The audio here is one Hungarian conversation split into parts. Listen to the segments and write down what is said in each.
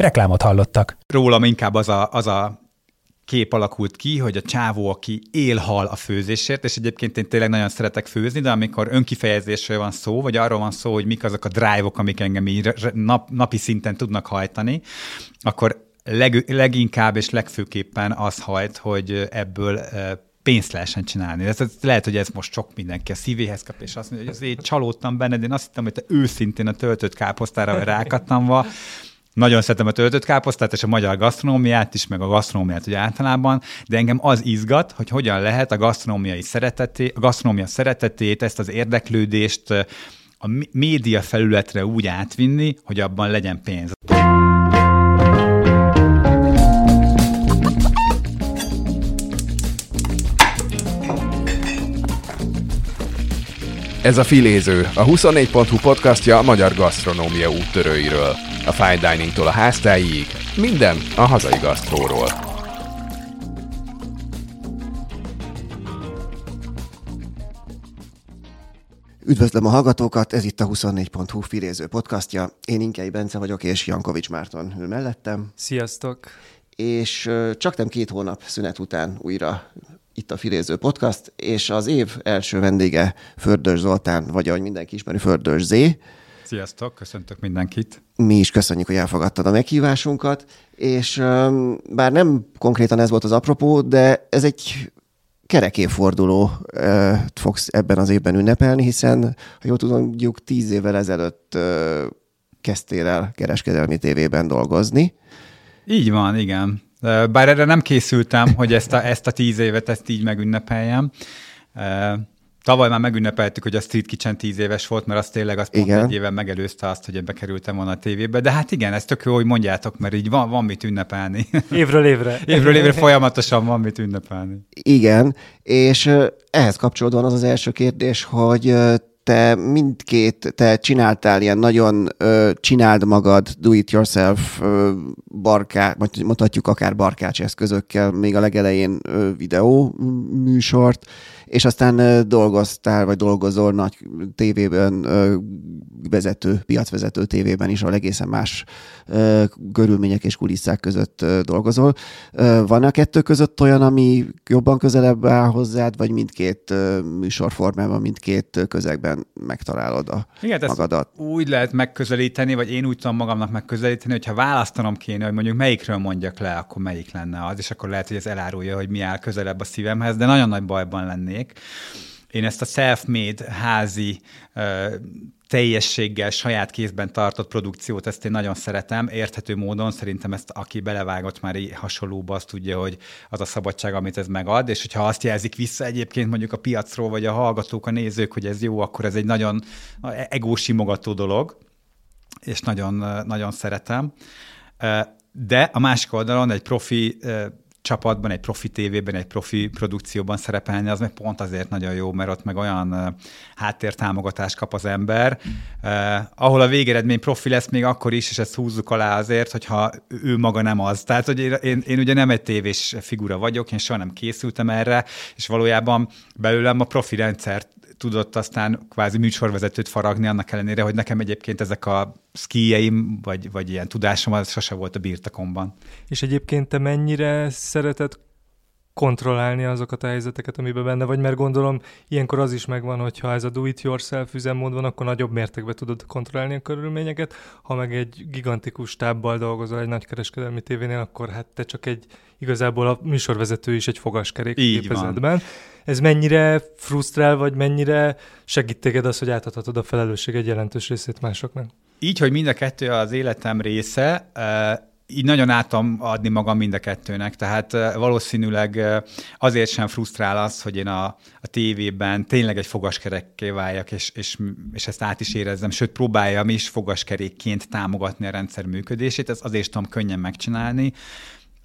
Reklámot hallottak. Rólam inkább az a, az a kép alakult ki, hogy a csávó, aki élhal a főzésért, és egyébként én tényleg nagyon szeretek főzni, de amikor önkifejezésről van szó, vagy arról van szó, hogy mik azok a drive-ok, amik engem így nap, napi szinten tudnak hajtani, akkor leg, leginkább és legfőképpen az hajt, hogy ebből pénzt lehessen csinálni. Ez, ez, lehet, hogy ez most sok mindenki a szívéhez kap, és azt mondja, hogy azért csalódtam benned, én azt hittem, hogy te őszintén a töltött káposztára rákattam, nagyon szeretem a töltött káposztát és a magyar gasztronómiát is, meg a gasztronómiát ugye általában, de engem az izgat, hogy hogyan lehet a gasztronómiai szeretetét, a gasztronómia szeretetét, ezt az érdeklődést a média felületre úgy átvinni, hogy abban legyen pénz. Ez a Filéző, a 24.hu podcastja a magyar gasztronómia úttörőiről. A fine diningtól a háztáig, minden a hazai gasztróról. Üdvözlöm a hallgatókat, ez itt a 24.hu filéző podcastja. Én Inkei Bence vagyok, és Jankovics Márton ül mellettem. Sziasztok! És csak nem két hónap szünet után újra itt a Filéző Podcast, és az év első vendége Fördös Zoltán, vagy ahogy mindenki ismeri, Fördös Zé. Sziasztok, köszöntök mindenkit. Mi is köszönjük, hogy elfogadtad a meghívásunkat, és bár nem konkrétan ez volt az apropó, de ez egy kerekéforduló uh, fogsz ebben az évben ünnepelni, hiszen, ha jól tudom, mondjuk tíz évvel ezelőtt kezdtél el kereskedelmi tévében dolgozni. Így van, igen. Bár erre nem készültem, hogy ezt a, ezt a tíz évet ezt így megünnepeljem. Tavaly már megünnepeltük, hogy a Street Kitchen tíz éves volt, mert az tényleg az pont igen. egy éven megelőzte azt, hogy ebbe kerültem volna a tévébe. De hát igen, ez tök jó, hogy mondjátok, mert így van, van mit ünnepelni. Évről évre. Évről évre folyamatosan van mit ünnepelni. Igen, és ehhez kapcsolódóan az az első kérdés, hogy te mindkét, te csináltál ilyen nagyon ö, csináld magad, do-it-yourself ö, barká, mondhatjuk akár barkács eszközökkel, még a legelején ö, videó műsort, és aztán dolgoztál, vagy dolgozol nagy tévében, vezető, piacvezető tévében is, ahol egészen más körülmények és kulisszák között dolgozol. Van a kettő között olyan, ami jobban közelebb áll hozzád, vagy mindkét műsorformában, mindkét közegben megtalálod a Igen, magadat? úgy lehet megközelíteni, vagy én úgy tudom magamnak megközelíteni, hogyha választanom kéne, hogy mondjuk melyikről mondjak le, akkor melyik lenne az, és akkor lehet, hogy ez elárulja, hogy mi áll közelebb a szívemhez, de nagyon nagy bajban lennék lennék. Én ezt a self-made házi teljességgel, saját kézben tartott produkciót, ezt én nagyon szeretem, érthető módon, szerintem ezt aki belevágott már hasonlóba, azt tudja, hogy az a szabadság, amit ez megad, és hogyha azt jelzik vissza egyébként mondjuk a piacról, vagy a hallgatók, a nézők, hogy ez jó, akkor ez egy nagyon egósimogató dolog, és nagyon, nagyon szeretem. De a másik oldalon egy profi csapatban, egy profi tévében, egy profi produkcióban szerepelni, az meg pont azért nagyon jó, mert ott meg olyan háttértámogatást kap az ember, eh, ahol a végeredmény profi lesz még akkor is, és ezt húzzuk alá azért, hogyha ő maga nem az. Tehát, hogy én, én, ugye nem egy tévés figura vagyok, én soha nem készültem erre, és valójában belőlem a profi rendszert tudott aztán kvázi műsorvezetőt faragni, annak ellenére, hogy nekem egyébként ezek a szkíjeim, vagy, vagy ilyen tudásom, az sose volt a birtokomban. És egyébként te mennyire szereted kontrollálni azokat a helyzeteket, amiben benne vagy, mert gondolom ilyenkor az is megvan, hogyha ez a do-it-yourself üzemmód van, akkor nagyobb mértékben tudod kontrollálni a körülményeket, ha meg egy gigantikus tábbal dolgozol egy nagykereskedelmi tévénél, akkor hát te csak egy, igazából a műsorvezető is egy fogaskerék Így képezetben. Van. Ez mennyire frusztrál, vagy mennyire segít téged az, hogy átadhatod a felelősség egy jelentős részét másoknak? Így, hogy mind a kettő az életem része, így nagyon átam adni magam mind a kettőnek, tehát valószínűleg azért sem frusztrál az, hogy én a, a tévében tényleg egy fogaskerekké váljak, és, és, és ezt át is érezzem, sőt próbáljam is fogaskerékként támogatni a rendszer működését, ezt azért tudom könnyen megcsinálni,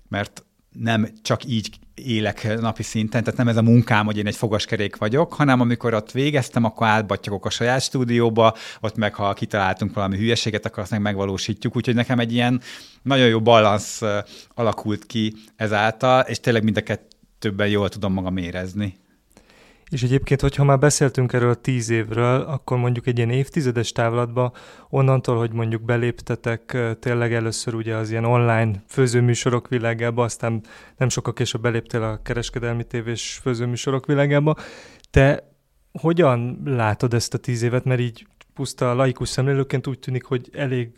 mert nem csak így élek napi szinten, tehát nem ez a munkám, hogy én egy fogaskerék vagyok, hanem amikor ott végeztem, akkor átbattyogok a saját stúdióba, ott meg ha kitaláltunk valami hülyeséget, akkor azt meg megvalósítjuk, úgyhogy nekem egy ilyen nagyon jó balansz alakult ki ezáltal, és tényleg mind a kettőben jól tudom magam érezni. És egyébként, hogyha már beszéltünk erről tíz évről, akkor mondjuk egy ilyen évtizedes távlatba, onnantól, hogy mondjuk beléptetek tényleg először ugye az ilyen online főzőműsorok világába, aztán nem sokkal később beléptél a kereskedelmi tévés főzőműsorok világába, te hogyan látod ezt a tíz évet, mert így puszta laikus szemlélőként úgy tűnik, hogy elég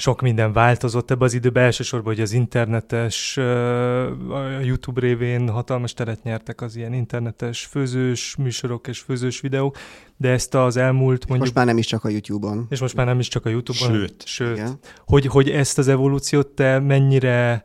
sok minden változott ebbe az időben, elsősorban, hogy az internetes, a YouTube révén hatalmas teret nyertek az ilyen internetes főzős műsorok és főzős videók, de ezt az elmúlt mondjuk... Most már nem is csak a YouTube-on. És most már nem is csak a YouTube-on. Sőt. Sőt. Hogy, hogy ezt az evolúciót te mennyire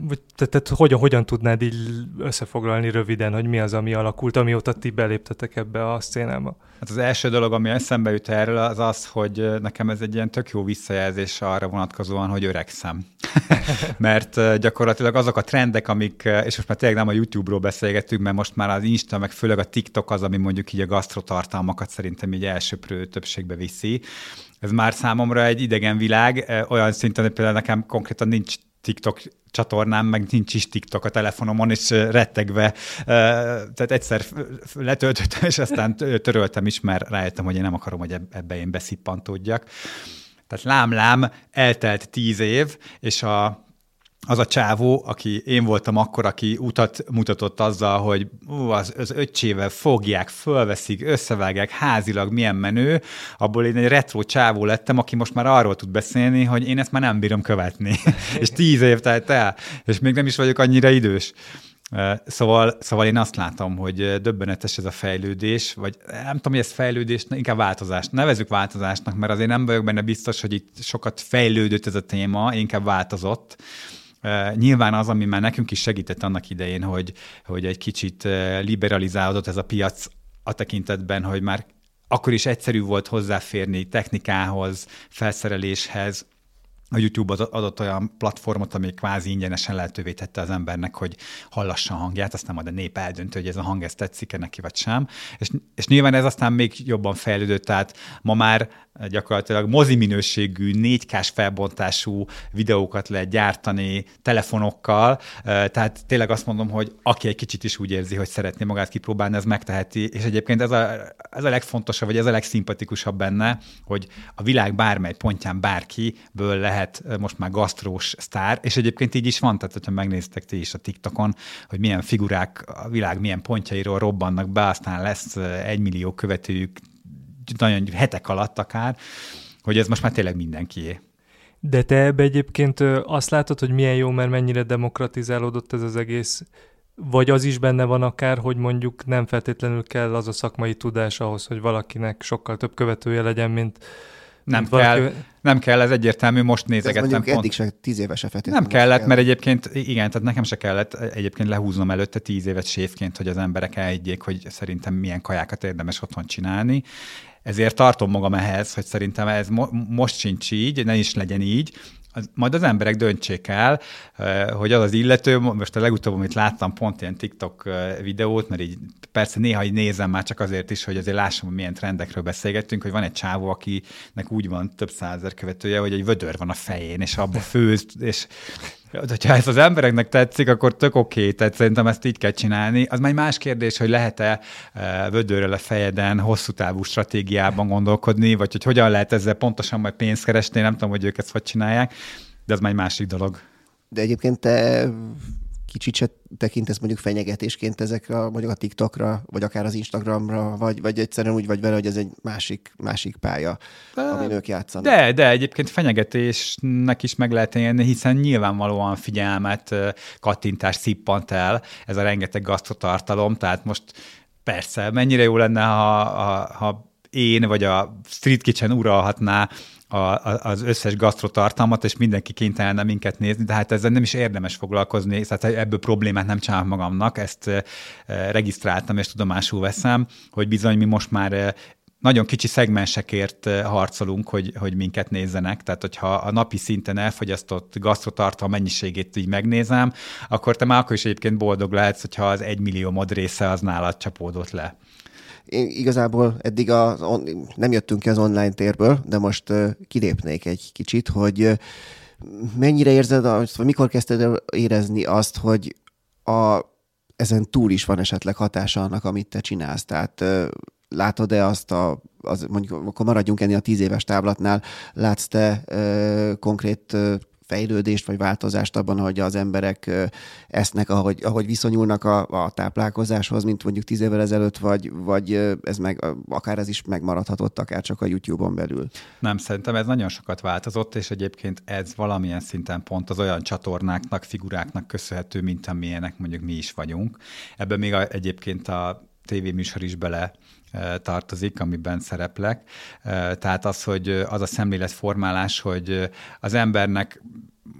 vagy te, te, hogyan, hogyan tudnád így összefoglalni röviden, hogy mi az, ami alakult, amióta ti beléptetek ebbe a szcénába? Hát az első dolog, ami eszembe jut erről, az az, hogy nekem ez egy ilyen tök jó visszajelzés arra vonatkozóan, hogy öregszem. mert gyakorlatilag azok a trendek, amik, és most már tényleg nem a YouTube-ról beszélgetünk, mert most már az Insta, meg főleg a TikTok az, ami mondjuk így a gasztrotartalmakat szerintem így elsőprő többségbe viszi. Ez már számomra egy idegen világ, olyan szinten, hogy például nekem konkrétan nincs TikTok csatornám, meg nincs is TikTok a telefonomon, és rettegve, tehát egyszer letöltöttem, és aztán töröltem is, mert rájöttem, hogy én nem akarom, hogy ebbe én beszippantódjak. Tehát lám-lám, eltelt tíz év, és a az a csávó, aki én voltam akkor, aki utat mutatott azzal, hogy ú, az, az öccsével fogják, fölveszik, összevágják, házilag milyen menő, abból én egy retro csávó lettem, aki most már arról tud beszélni, hogy én ezt már nem bírom követni. és tíz év telt el, és még nem is vagyok annyira idős. Szóval, szóval én azt látom, hogy döbbenetes ez a fejlődés, vagy nem tudom, hogy ez fejlődés, inkább változást. Nevezük változásnak, mert azért nem vagyok benne biztos, hogy itt sokat fejlődött ez a téma, inkább változott Nyilván az, ami már nekünk is segített annak idején, hogy, hogy egy kicsit liberalizálódott ez a piac a tekintetben, hogy már akkor is egyszerű volt hozzáférni technikához, felszereléshez, a YouTube adott olyan platformot, ami kvázi ingyenesen lehetővé tette az embernek, hogy hallassa a hangját, aztán majd a nép eldöntő, hogy ez a hang ezt tetszik-e neki, vagy sem. És, és nyilván ez aztán még jobban fejlődött, tehát ma már gyakorlatilag mozi minőségű, 4K-s felbontású videókat lehet gyártani telefonokkal, tehát tényleg azt mondom, hogy aki egy kicsit is úgy érzi, hogy szeretné magát kipróbálni, ez megteheti, és egyébként ez a, ez a legfontosabb, vagy ez a legszimpatikusabb benne, hogy a világ bármely pontján bárkiből lehet most már gasztrós sztár, és egyébként így is van, tehát hogyha megnéztek ti is a TikTokon, hogy milyen figurák a világ milyen pontjairól robbannak be, aztán lesz egy millió követőjük nagyon hetek alatt akár, hogy ez most már tényleg mindenkié. De te ebbe egyébként azt látod, hogy milyen jó, mert mennyire demokratizálódott ez az egész, vagy az is benne van akár, hogy mondjuk nem feltétlenül kell az a szakmai tudás ahhoz, hogy valakinek sokkal több követője legyen, mint nem kell, valaki... nem kell, ez egyértelmű, most nézegettem. Ez pont. eddig se tíz éves se Nem kellett, kell. mert egyébként, igen, tehát nekem se kellett egyébként lehúznom előtte tíz évet séfként, hogy az emberek elhiggyék, hogy szerintem milyen kajákat érdemes otthon csinálni. Ezért tartom magam ehhez, hogy szerintem ez mo- most sincs így, ne is legyen így, az, majd az emberek döntsék el, hogy az az illető, most a legutóbb, amit láttam, pont ilyen TikTok videót, mert így persze néha így nézem már csak azért is, hogy azért lássam, milyen trendekről beszélgettünk, hogy van egy csávó, akinek úgy van több százer követője, hogy egy vödör van a fején, és abba főz, és hogyha ez az embereknek tetszik, akkor tök oké, okay, tehát szerintem ezt így kell csinálni. Az már egy más kérdés, hogy lehet-e vödörrel a fejeden hosszú távú stratégiában gondolkodni, vagy hogy hogyan lehet ezzel pontosan majd pénzt keresni, nem tudom, hogy ők ezt hogy csinálják, de ez már egy másik dolog. De egyébként te kicsit se tekintesz mondjuk fenyegetésként ezekre, mondjuk a TikTokra, vagy akár az Instagramra, vagy, vagy egyszerűen úgy vagy vele, hogy ez egy másik, másik pálya, de, amin ők játszanak. De, de egyébként fenyegetésnek is meg lehet élni, hiszen nyilvánvalóan figyelmet, kattintás szippant el ez a rengeteg gasztrotartalom, tehát most persze, mennyire jó lenne, ha, ha, ha én vagy a Street Kitchen uralhatná a, az összes gasztrotartalmat, és mindenki kénytelen minket nézni, de hát ezzel nem is érdemes foglalkozni, tehát ebből problémát nem csinálok magamnak, ezt e, regisztráltam és tudomásul veszem, hogy bizony mi most már nagyon kicsi szegmensekért harcolunk, hogy, hogy minket nézzenek, tehát hogyha a napi szinten elfogyasztott gasztrotartalma mennyiségét így megnézem, akkor te már akkor is egyébként boldog lehetsz, hogyha az egy millió mod része az nálad csapódott le. Én igazából eddig a, on, nem jöttünk ki az online térből, de most uh, kilépnék egy kicsit, hogy uh, mennyire érzed, vagy mikor kezdted érezni azt, hogy a, ezen túl is van esetleg hatása annak, amit te csinálsz. Tehát látod-e azt a, az, mondjuk akkor maradjunk ennél a tíz éves táblatnál, látsz te uh, konkrét uh, fejlődést vagy változást abban, hogy az emberek esznek, ahogy, ahogy viszonyulnak a, a táplálkozáshoz, mint mondjuk tíz évvel ezelőtt, vagy, vagy ez meg, akár ez is megmaradhatott, akár csak a YouTube-on belül? Nem, szerintem ez nagyon sokat változott, és egyébként ez valamilyen szinten pont az olyan csatornáknak, figuráknak köszönhető, mint amilyenek mondjuk mi is vagyunk. Ebben még a, egyébként a tévéműsor is bele tartozik, amiben szereplek. Tehát az, hogy az a szemléletformálás, hogy az embernek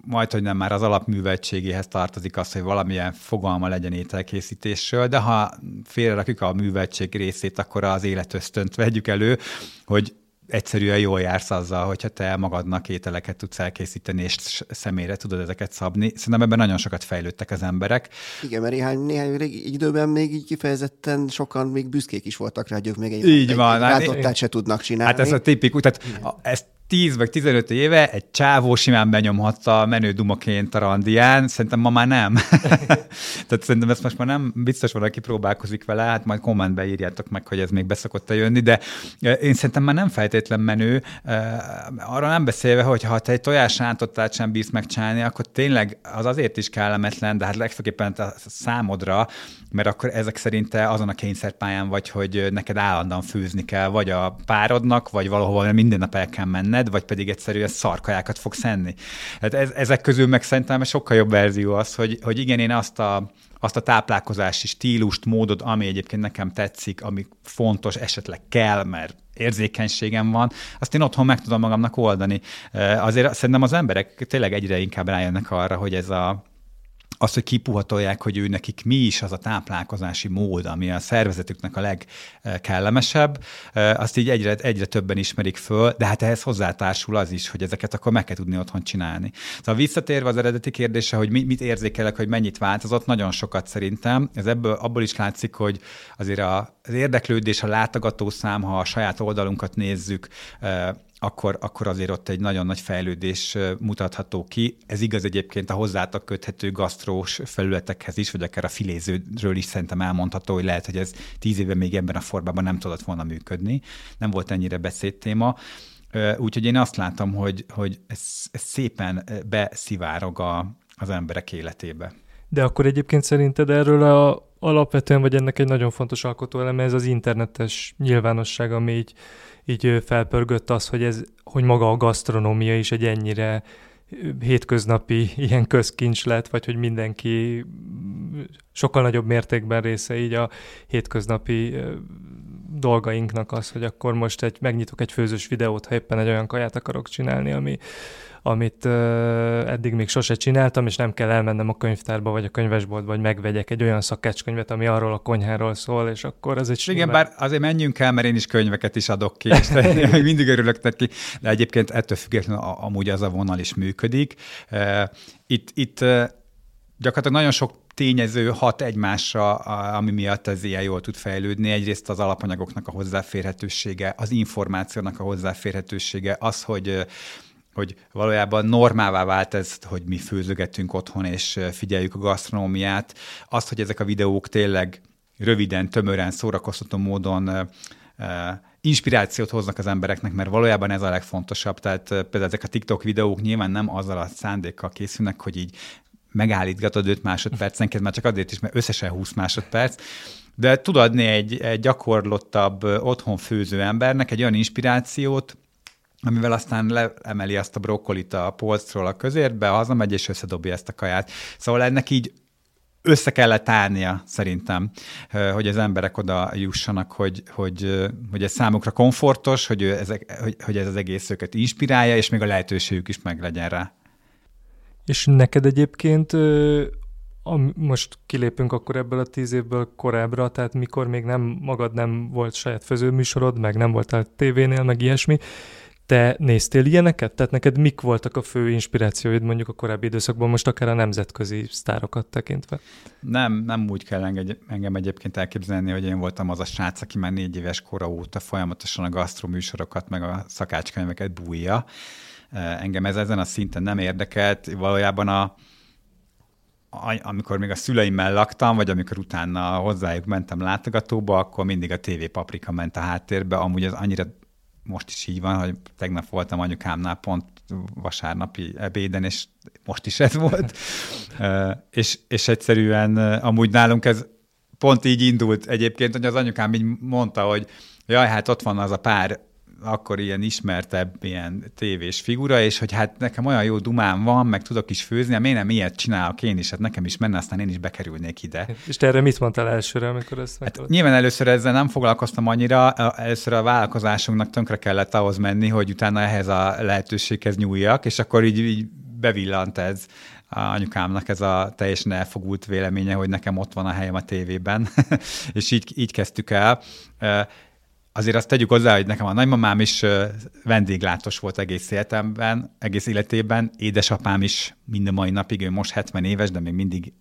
majd, hogy nem már az alapműveltségéhez tartozik az, hogy valamilyen fogalma legyen ételkészítésről, de ha félrerakjuk a műveltség részét, akkor az életösztönt vegyük elő, hogy egyszerűen jól jársz azzal, hogyha te magadnak ételeket tudsz elkészíteni, és személyre tudod ezeket szabni. Szerintem ebben nagyon sokat fejlődtek az emberek. Igen, mert néhány, néhány időben még így kifejezetten sokan még büszkék is voltak rá, hogy ők még egy, így van, egy, egy se tudnak csinálni. Hát ez a tipikus, tehát ezt 10 vagy 15 éve egy csávó simán benyomhatta menő dumaként a randián, szerintem ma már nem. Tehát szerintem ezt most már nem biztos van, aki próbálkozik vele, hát majd kommentbe írjátok meg, hogy ez még beszokott jönni, de én szerintem már nem feltétlen menő. Arra nem beszélve, hogy ha te egy tojás rántottát sem bírsz megcsinálni, akkor tényleg az azért is kellemetlen, de hát legfőképpen a számodra, mert akkor ezek szerint te azon a kényszerpályán vagy, hogy neked állandóan főzni kell, vagy a párodnak, vagy valahol minden nap el kell menned, vagy pedig egyszerűen szarkajákat fogsz enni. Hát ez, ezek közül meg szerintem sokkal jobb verzió az, hogy, hogy igen, én azt a, azt a táplálkozási stílust, módot, ami egyébként nekem tetszik, ami fontos, esetleg kell, mert érzékenységem van, azt én otthon meg tudom magamnak oldani. Azért szerintem az emberek tényleg egyre inkább rájönnek arra, hogy ez a, azt, hogy kipuhatolják, hogy ő nekik mi is az a táplálkozási mód, ami a szervezetüknek a legkellemesebb, azt így egyre, egyre többen ismerik föl, de hát ehhez hozzátársul az is, hogy ezeket akkor meg kell tudni otthon csinálni. Szóval visszatérve az eredeti kérdése, hogy mit érzékelek, hogy mennyit változott, nagyon sokat szerintem. Ez ebből abból is látszik, hogy azért az érdeklődés, a látogatószám, ha a saját oldalunkat nézzük, akkor, akkor azért ott egy nagyon nagy fejlődés mutatható ki. Ez igaz egyébként a hozzátok köthető gasztrós felületekhez is, vagy akár a filézőről is szerintem elmondható, hogy lehet, hogy ez tíz éve még ebben a formában nem tudott volna működni. Nem volt ennyire beszédtéma. Úgyhogy én azt látom, hogy, hogy ez, ez szépen beszivárog a, az emberek életébe. De akkor egyébként szerinted erről a, alapvetően, vagy ennek egy nagyon fontos alkotóeleme, ez az internetes nyilvánosság, ami így így felpörgött az, hogy, ez, hogy maga a gasztronómia is egy ennyire hétköznapi ilyen közkincs lett, vagy hogy mindenki sokkal nagyobb mértékben része így a hétköznapi dolgainknak az, hogy akkor most egy, megnyitok egy főzős videót, ha éppen egy olyan kaját akarok csinálni, ami, amit eddig még sose csináltam, és nem kell elmennem a könyvtárba vagy a könyvesboltba, hogy megvegyek egy olyan szakácskönyvet, ami arról a konyháról szól, és akkor ez egy Igen, bár azért menjünk el, mert én is könyveket is adok ki, és mindig örülök neki, de egyébként ettől függetlenül amúgy az a vonal is működik. Itt, itt gyakorlatilag nagyon sok tényező hat egymásra, ami miatt ez ilyen jól tud fejlődni. Egyrészt az alapanyagoknak a hozzáférhetősége, az információnak a hozzáférhetősége, az, hogy hogy valójában normává vált ez, hogy mi főzögetünk otthon, és figyeljük a gasztronómiát. Azt, hogy ezek a videók tényleg röviden, tömören, szórakoztató módon inspirációt hoznak az embereknek, mert valójában ez a legfontosabb. Tehát például ezek a TikTok videók nyilván nem azzal a szándékkal készülnek, hogy így megállítgatod 5 másodpercenként, már csak azért is, mert összesen 20 másodperc, de tud adni egy, egy gyakorlottabb otthon főző embernek egy olyan inspirációt, amivel aztán leemeli azt a brokkolit a polcról a közértbe, hazamegy és összedobja ezt a kaját. Szóval ennek így össze kellett állnia szerintem, hogy az emberek oda jussanak, hogy, hogy, hogy ez számukra komfortos, hogy, ezek, hogy, hogy ez az egész őket inspirálja, és még a lehetőségük is meg legyen rá. És neked egyébként most kilépünk akkor ebből a tíz évből korábbra, tehát mikor még nem magad nem volt saját főzőműsorod, meg nem voltál tévénél, meg ilyesmi, te néztél ilyeneket? Tehát neked mik voltak a fő inspirációid mondjuk a korábbi időszakban, most akár a nemzetközi sztárokat tekintve? Nem, nem úgy kell engem egyébként elképzelni, hogy én voltam az a srác, aki már négy éves kora óta folyamatosan a gasztroműsorokat, meg a szakácskönyveket bújja. Engem ez ezen a szinten nem érdekelt. Valójában a, amikor még a szüleimmel laktam, vagy amikor utána hozzájuk mentem látogatóba, akkor mindig a TV Paprika ment a háttérbe. Amúgy az annyira most is így van, hogy tegnap voltam anyukámnál pont vasárnapi ebéden, és most is ez volt. és, és egyszerűen amúgy nálunk ez pont így indult egyébként, hogy az anyukám így mondta, hogy jaj, hát ott van az a pár akkor ilyen ismertebb ilyen tévés figura, és hogy hát nekem olyan jó dumám van, meg tudok is főzni, hát miért nem ilyet csinálok én is, hát nekem is menne, aztán én is bekerülnék ide. És te erre mit mondtál elsőre, amikor ezt hát Nyilván először ezzel nem foglalkoztam annyira, először a vállalkozásunknak tönkre kellett ahhoz menni, hogy utána ehhez a lehetőséghez nyúljak, és akkor így, így bevillant ez a anyukámnak ez a teljesen elfogult véleménye, hogy nekem ott van a helyem a tévében, és így, így kezdtük el azért azt tegyük hozzá, hogy nekem a nagymamám is vendéglátós volt egész életemben, egész életében, édesapám is minden mai napig, ő most 70 éves, de még mindig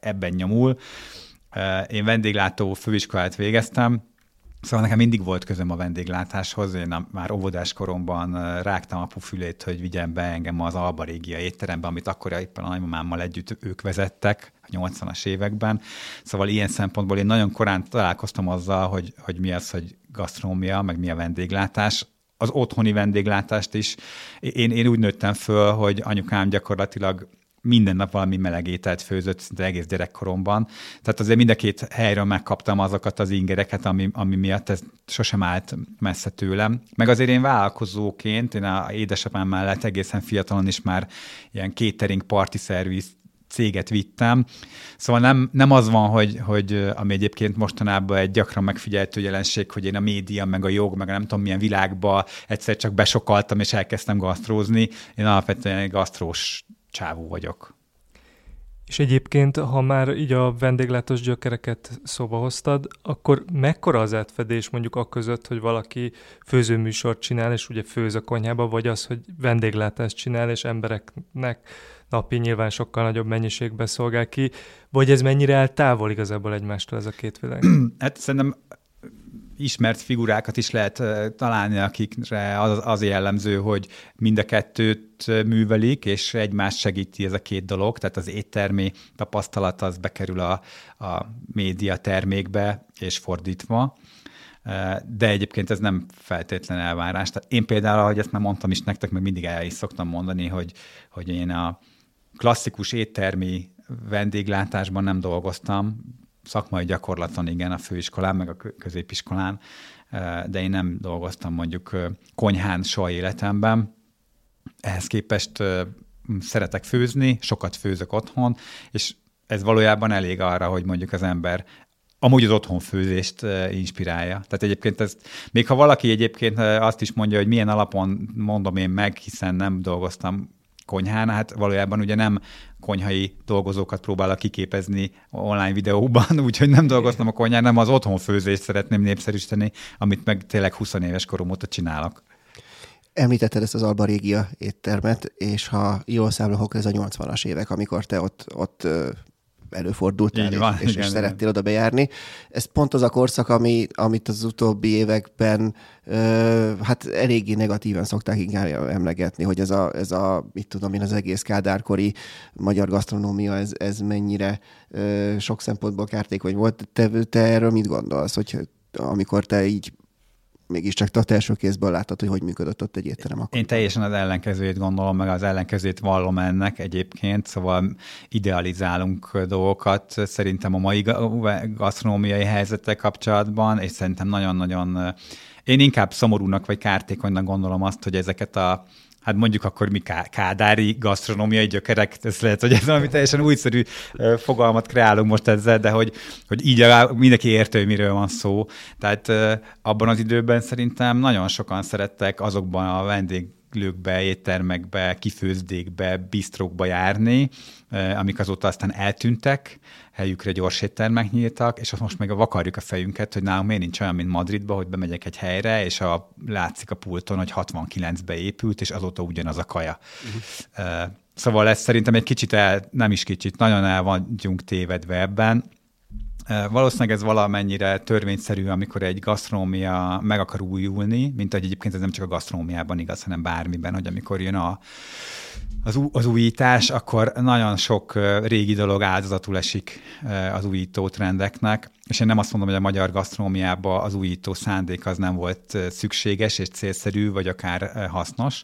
ebben nyomul. Én vendéglátó főiskolát végeztem, Szóval nekem mindig volt közöm a vendéglátáshoz, én már óvodás koromban rágtam a pufülét, hogy vigyen be engem az Alba Régia étterembe, amit akkor éppen a nagymamámmal együtt ők vezettek a 80-as években. Szóval ilyen szempontból én nagyon korán találkoztam azzal, hogy, hogy mi az, hogy gasztrómia, meg mi a vendéglátás az otthoni vendéglátást is. Én, én úgy nőttem föl, hogy anyukám gyakorlatilag minden nap valami meleg ételt főzött, szinte egész gyerekkoromban. Tehát azért mind a két helyről megkaptam azokat az ingereket, ami, ami miatt ez sosem állt messze tőlem. Meg azért én vállalkozóként, én a édesapám mellett egészen fiatalon is már ilyen catering party service céget vittem. Szóval nem, nem az van, hogy, hogy ami egyébként mostanában egy gyakran megfigyeltő jelenség, hogy én a média, meg a jog, meg a nem tudom milyen világba egyszer csak besokaltam, és elkezdtem gasztrózni. Én alapvetően egy gasztrós csávó vagyok. És egyébként, ha már így a vendéglátós gyökereket szóba hoztad, akkor mekkora az átfedés mondjuk a között, hogy valaki főzőműsort csinál, és ugye főz a konyhába, vagy az, hogy vendéglátást csinál, és embereknek napi nyilván sokkal nagyobb mennyiségben szolgál ki, vagy ez mennyire áll távol igazából egymástól ez a két világ? hát szerintem ismert figurákat is lehet találni, akikre az, az jellemző, hogy mind a kettőt művelik, és egymást segíti ez a két dolog, tehát az éttermi tapasztalat az bekerül a, a média termékbe, és fordítva. De egyébként ez nem feltétlen elvárás. Tehát én például, ahogy ezt már mondtam is nektek, meg mindig el is szoktam mondani, hogy, hogy én a klasszikus éttermi vendéglátásban nem dolgoztam, szakmai gyakorlaton igen, a főiskolán, meg a középiskolán, de én nem dolgoztam mondjuk konyhán soha életemben. Ehhez képest szeretek főzni, sokat főzök otthon, és ez valójában elég arra, hogy mondjuk az ember amúgy az otthonfőzést inspirálja. Tehát egyébként ez, még ha valaki egyébként azt is mondja, hogy milyen alapon mondom én meg, hiszen nem dolgoztam konyhán, hát valójában ugye nem konyhai dolgozókat próbálok kiképezni online videóban, úgyhogy nem dolgoztam a konyhán, nem az otthonfőzést szeretném népszerűsíteni, amit meg tényleg 20 éves korom óta csinálok. Említetted ezt az Alba Régia éttermet, és ha jól számolok, ez a 80-as évek, amikor te ott, ott előfordultál, van, és, és, igen, és szerettél oda bejárni. Ez pont az a korszak, ami, amit az utóbbi években ö, hát eléggé negatívan szokták inkább emlegetni, hogy ez a, ez a mit tudom én, az egész kádárkori magyar gasztronómia, ez, ez mennyire ö, sok szempontból kártékony volt. Te, te erről mit gondolsz, hogy amikor te így mégiscsak te első kézből láttad, hogy hogy működött ott egy étterem akkor. Én teljesen az ellenkezőjét gondolom, meg az ellenkezőjét vallom ennek egyébként, szóval idealizálunk dolgokat szerintem a mai gasztronómiai helyzetek kapcsolatban, és szerintem nagyon-nagyon én inkább szomorúnak vagy kártékonynak gondolom azt, hogy ezeket a hát mondjuk akkor mi kádári gasztronómiai gyökerek, ez lehet, hogy ez valami teljesen újszerű fogalmat kreálunk most ezzel, de hogy, hogy így mindenki értő, hogy miről van szó. Tehát abban az időben szerintem nagyon sokan szerettek azokban a vendég lőkbe, éttermekbe, kifőzdékbe, bistrokba járni, amik azóta aztán eltűntek, helyükre gyors éttermek nyíltak, és most meg vakarjuk a fejünket, hogy nálunk miért nincs olyan, mint Madridba, hogy bemegyek egy helyre, és a, látszik a pulton, hogy 69-be épült, és azóta ugyanaz a kaja. Uh-huh. Szóval ez szerintem egy kicsit el, nem is kicsit, nagyon el vagyunk tévedve ebben, Valószínűleg ez valamennyire törvényszerű, amikor egy gasztronómia meg akar újulni, mint hogy egyébként ez nem csak a gasztronómiában igaz, hanem bármiben, hogy amikor jön a, az, az újítás, akkor nagyon sok régi dolog áldozatul esik az újító trendeknek, és én nem azt mondom, hogy a magyar gasztronómiában az újító szándék az nem volt szükséges és célszerű, vagy akár hasznos,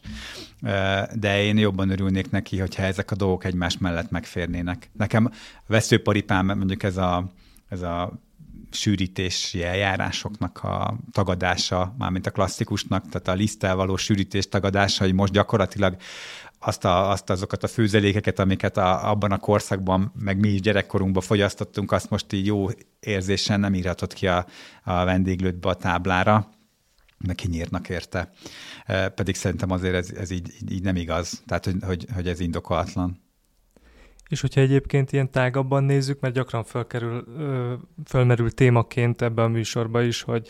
de én jobban örülnék neki, hogyha ezek a dolgok egymás mellett megférnének. Nekem veszőparipám, mondjuk ez a ez a sűrítési eljárásoknak a tagadása, mármint a klasszikusnak, tehát a liszttel való sűrítés tagadása, hogy most gyakorlatilag azt, a, azt azokat a főzelékeket, amiket a, abban a korszakban, meg mi is gyerekkorunkban fogyasztottunk, azt most így jó érzésen nem írhatod ki a, a vendéglődbe a táblára, meg kinyírnak érte. Pedig szerintem azért ez, ez így, így nem igaz, tehát hogy, hogy, hogy ez indokolatlan. És hogyha egyébként ilyen tágabban nézzük, mert gyakran felkerül, fölmerül témaként ebbe a műsorba is, hogy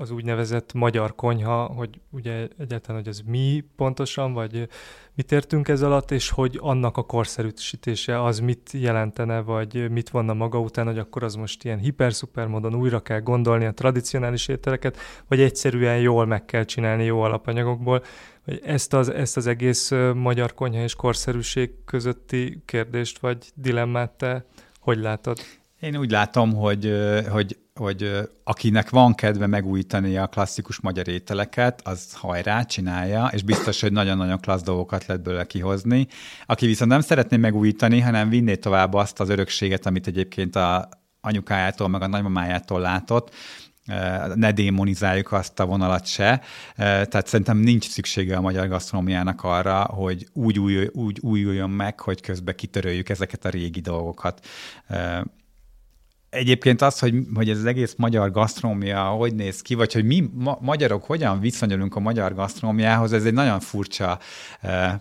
az úgynevezett magyar konyha, hogy ugye egyáltalán, hogy ez mi pontosan, vagy mit értünk ez alatt, és hogy annak a korszerűsítése az mit jelentene, vagy mit vonna maga után, hogy akkor az most ilyen hiper-szuper módon újra kell gondolni a tradicionális ételeket, vagy egyszerűen jól meg kell csinálni jó alapanyagokból, hogy ezt az, ezt az egész magyar konyha és korszerűség közötti kérdést vagy dilemmát te hogy látod? Én úgy látom, hogy, hogy, hogy akinek van kedve megújítani a klasszikus magyar ételeket, az hajrá, csinálja, és biztos, hogy nagyon-nagyon klassz dolgokat lehet belőle kihozni. Aki viszont nem szeretné megújítani, hanem vinné tovább azt az örökséget, amit egyébként a anyukájától, meg a nagymamájától látott, ne démonizáljuk azt a vonalat se. Tehát szerintem nincs szüksége a magyar gasztronómiának arra, hogy úgy, új, úgy újuljon meg, hogy közben kitöröljük ezeket a régi dolgokat. Egyébként az, hogy, hogy ez az egész magyar gasztronómia hogy néz ki, vagy hogy mi ma, magyarok hogyan viszonyulunk a magyar gasztronómiához, ez egy nagyon furcsa uh,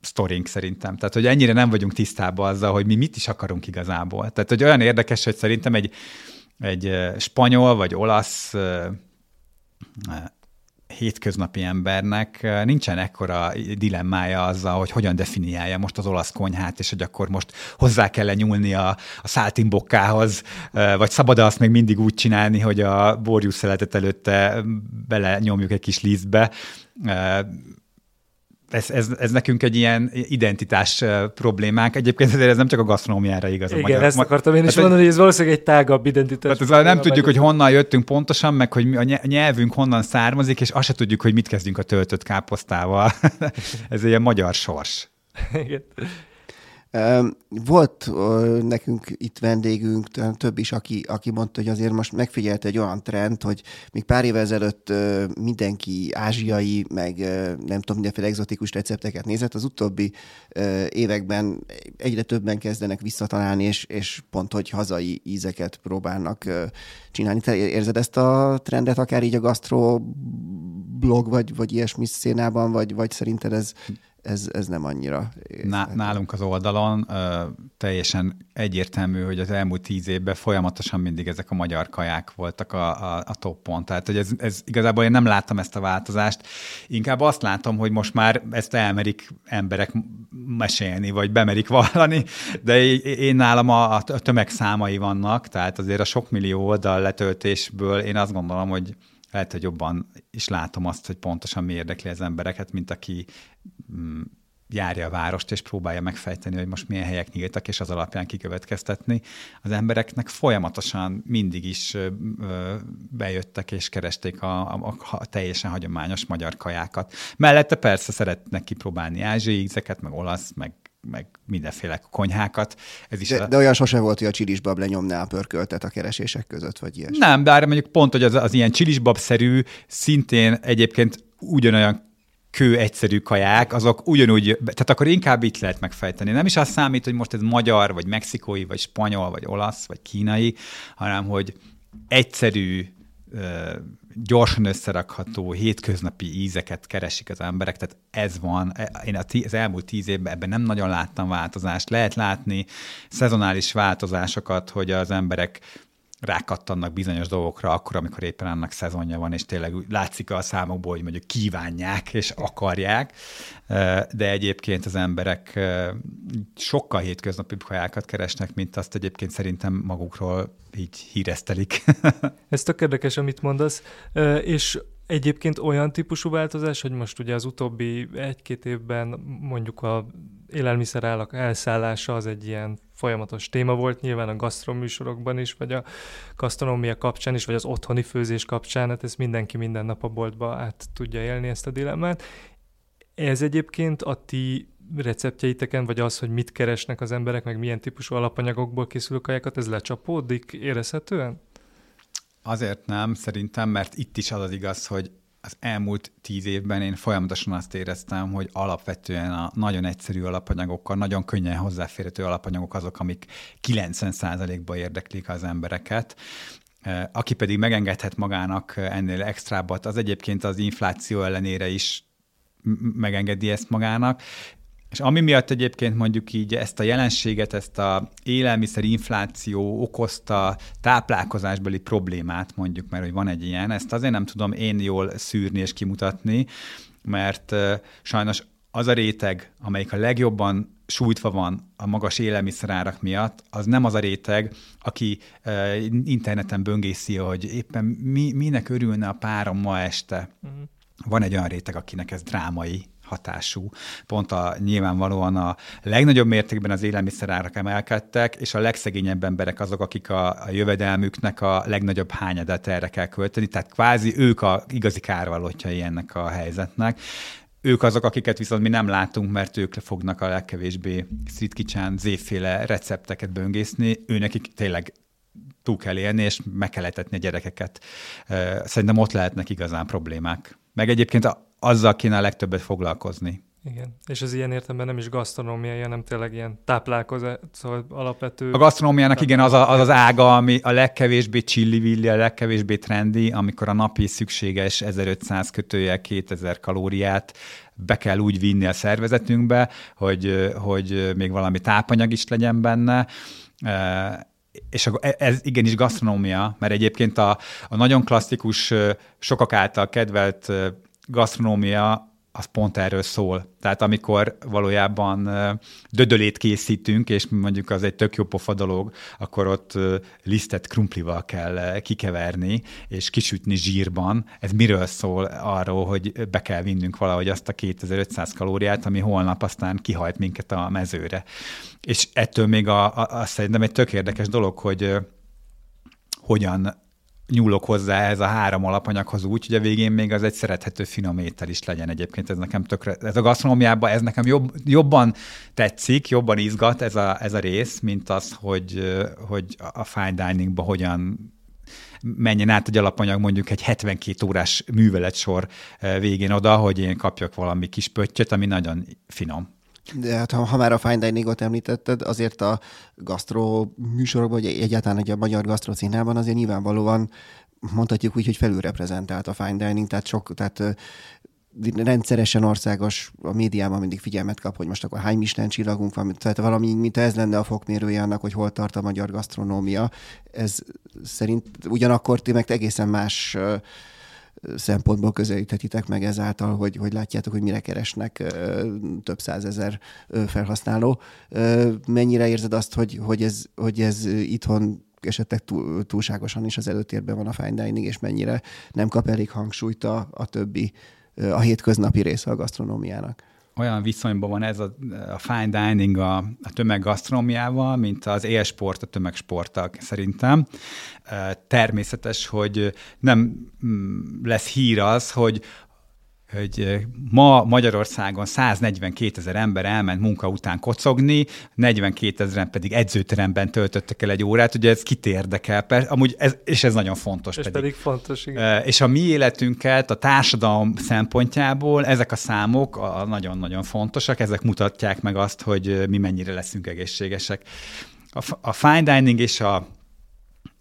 sztorink szerintem. Tehát, hogy ennyire nem vagyunk tisztában azzal, hogy mi mit is akarunk igazából. Tehát, hogy olyan érdekes, hogy szerintem egy, egy spanyol vagy olasz hétköznapi embernek nincsen ekkora dilemmája azzal, hogy hogyan definiálja most az olasz konyhát, és hogy akkor most hozzá kell nyúlni a, a száltimbokkához, vagy szabad-e azt még mindig úgy csinálni, hogy a borjuszeletet előtte bele nyomjuk egy kis lízbe ez, ez, ez nekünk egy ilyen identitás problémánk. Egyébként ezért ez nem csak a gasztronómiára igaz. Igen, a magyar. ezt akartam én is hát, mondani, hogy ez valószínűleg egy tágabb identitás. Hát ez nem tudjuk, hogy honnan jöttünk pontosan, meg hogy a nyelvünk honnan származik, és azt se tudjuk, hogy mit kezdjünk a töltött káposztával. ez egy ilyen magyar sors. Igen. Volt nekünk itt vendégünk, több is, aki, aki mondta, hogy azért most megfigyelt egy olyan trend, hogy még pár évvel ezelőtt mindenki ázsiai, meg nem tudom, mindenféle egzotikus recepteket nézett, az utóbbi években egyre többen kezdenek visszatalálni, és, és pont, hogy hazai ízeket próbálnak csinálni. Te érzed ezt a trendet akár így a gastro blog, vagy, vagy ilyesmi szénában, vagy, vagy szerinted ez ez, ez nem annyira. Ná, nálunk az oldalon ö, teljesen egyértelmű, hogy az elmúlt tíz évben folyamatosan mindig ezek a magyar kaják voltak a, a, a toppon. Tehát, hogy ez, ez igazából én nem láttam ezt a változást. Inkább azt látom, hogy most már ezt elmerik emberek mesélni, vagy bemerik vallani, de én nálam a, a tömeg számai vannak, tehát azért a sok millió oldal letöltésből én azt gondolom, hogy lehet, hogy jobban is látom azt, hogy pontosan mi érdekli az embereket, mint aki járja a várost, és próbálja megfejteni, hogy most milyen helyek nyíltak, és az alapján kikövetkeztetni. Az embereknek folyamatosan mindig is bejöttek és keresték a, a, a teljesen hagyományos magyar kajákat. Mellette persze szeretnek kipróbálni ázsiai ízeket, meg olasz, meg meg mindenféle konyhákat. Ez is de, a... de olyan sose volt, hogy a csilisbab lenyomná a pörköltet a keresések között, vagy ilyesmi. Nem, bár mondjuk pont, hogy az, az ilyen csilisbab-szerű, szintén egyébként ugyanolyan kő egyszerű kaják, azok ugyanúgy, tehát akkor inkább itt lehet megfejteni. Nem is azt számít, hogy most ez magyar, vagy mexikói, vagy spanyol, vagy olasz, vagy kínai, hanem hogy egyszerű, gyorsan összerakható, hétköznapi ízeket keresik az emberek, tehát ez van. Én az elmúlt tíz évben ebben nem nagyon láttam változást. Lehet látni szezonális változásokat, hogy az emberek rákattannak bizonyos dolgokra akkor, amikor éppen annak szezonja van, és tényleg látszik a számokból, hogy mondjuk kívánják és akarják, de egyébként az emberek sokkal hétköznapi kajákat keresnek, mint azt egyébként szerintem magukról így híresztelik. Ez tök érdekes, amit mondasz, és Egyébként olyan típusú változás, hogy most ugye az utóbbi egy-két évben mondjuk a élelmiszerállak elszállása az egy ilyen folyamatos téma volt, nyilván a gasztroműsorokban is, vagy a gasztronómia kapcsán is, vagy az otthoni főzés kapcsán, hát ezt mindenki minden nap a boltba át tudja élni ezt a dilemmát. Ez egyébként a ti receptjeiteken, vagy az, hogy mit keresnek az emberek, meg milyen típusú alapanyagokból készülő kajákat, ez lecsapódik érezhetően? Azért nem, szerintem, mert itt is az az igaz, hogy az elmúlt tíz évben én folyamatosan azt éreztem, hogy alapvetően a nagyon egyszerű alapanyagokkal, nagyon könnyen hozzáférhető alapanyagok azok, amik 90%-ba érdeklik az embereket. Aki pedig megengedhet magának ennél extrábbat, az egyébként az infláció ellenére is megengedi ezt magának, és ami miatt egyébként mondjuk így ezt a jelenséget, ezt a élelmiszerinfláció okozta táplálkozásbeli problémát mondjuk, mert hogy van egy ilyen, ezt azért nem tudom én jól szűrni és kimutatni, mert sajnos az a réteg, amelyik a legjobban sújtva van a magas élelmiszerárak miatt, az nem az a réteg, aki uh, interneten böngészi, hogy éppen mi, minek örülne a párom ma este. Uh-huh. Van egy olyan réteg, akinek ez drámai hatású. Pont a nyilvánvalóan a legnagyobb mértékben az élelmiszerárak emelkedtek, és a legszegényebb emberek azok, akik a, a jövedelmüknek a legnagyobb hányadát erre kell költeni, tehát kvázi ők a igazi kárvalótjai ennek a helyzetnek. Ők azok, akiket viszont mi nem látunk, mert ők fognak a legkevésbé kitchen, zéféle recepteket böngészni, őnekik tényleg túl kell élni, és meg kell etetni a gyerekeket. Szerintem ott lehetnek igazán problémák. Meg egyébként azzal kéne a legtöbbet foglalkozni. Igen, és az ilyen értelemben nem is gasztronómiai, hanem tényleg ilyen táplálkozás, szóval alapvető... A gasztronómiának igen, az, a, az az ága, ami a legkevésbé csillivilli, a legkevésbé trendi, amikor a napi szükséges 1500 kötője 2000 kalóriát be kell úgy vinni a szervezetünkbe, hogy, hogy még valami tápanyag is legyen benne és ez igenis gasztronómia, mert egyébként a, a nagyon klasszikus, sokak által kedvelt gasztronómia az pont erről szól. Tehát amikor valójában dödölét készítünk, és mondjuk az egy tök jó pofa dolog, akkor ott lisztet krumplival kell kikeverni, és kisütni zsírban. Ez miről szól? Arról, hogy be kell vinnünk valahogy azt a 2500 kalóriát, ami holnap aztán kihajt minket a mezőre. És ettől még a, a, a szerintem egy tök érdekes dolog, hogy hogyan nyúlok hozzá ez a három alapanyaghoz úgy, hogy a végén még az egy szerethető finom étel is legyen egyébként. Ez nekem tökre, ez a gasztronómiában ez nekem jobb, jobban tetszik, jobban izgat ez a, ez a rész, mint az, hogy, hogy a fine diningba hogyan menjen át egy alapanyag mondjuk egy 72 órás műveletsor végén oda, hogy én kapjak valami kis pöttyöt, ami nagyon finom. De hát ha, ha már a fine diningot említetted, azért a gasztro műsorokban, vagy egyáltalán egy a magyar gasztro színában azért nyilvánvalóan mondhatjuk úgy, hogy felülreprezentált a fine dining, tehát sok, tehát rendszeresen országos, a médiában mindig figyelmet kap, hogy most akkor hány Michelin csillagunk van, tehát valami, mint ez lenne a fokmérője annak, hogy hol tart a magyar gasztronómia. Ez szerint ugyanakkor ti meg egészen más szempontból közelíthetitek meg ezáltal, hogy, hogy látjátok, hogy mire keresnek több százezer felhasználó. Mennyire érzed azt, hogy, hogy, ez, hogy ez itthon esetleg túl, túlságosan is az előtérben van a fine dining, és mennyire nem kap elég hangsúlyt a, a többi, a hétköznapi része a gasztronómiának? Olyan viszonyban van ez a, a fine dining a, a tömeggasztronómiával, mint az élsport a tömegsporttal szerintem. Természetes, hogy nem mm, lesz hír az, hogy hogy ma Magyarországon 142 ezer ember elment munka után kocogni, 42 ezeren pedig edzőteremben töltöttek el egy órát, ugye ez kit érdekel, persze, amúgy ez, és ez nagyon fontos. Ez pedig. pedig fontos, igen. És a mi életünket a társadalom szempontjából ezek a számok a nagyon-nagyon fontosak, ezek mutatják meg azt, hogy mi mennyire leszünk egészségesek. A, a fine dining és a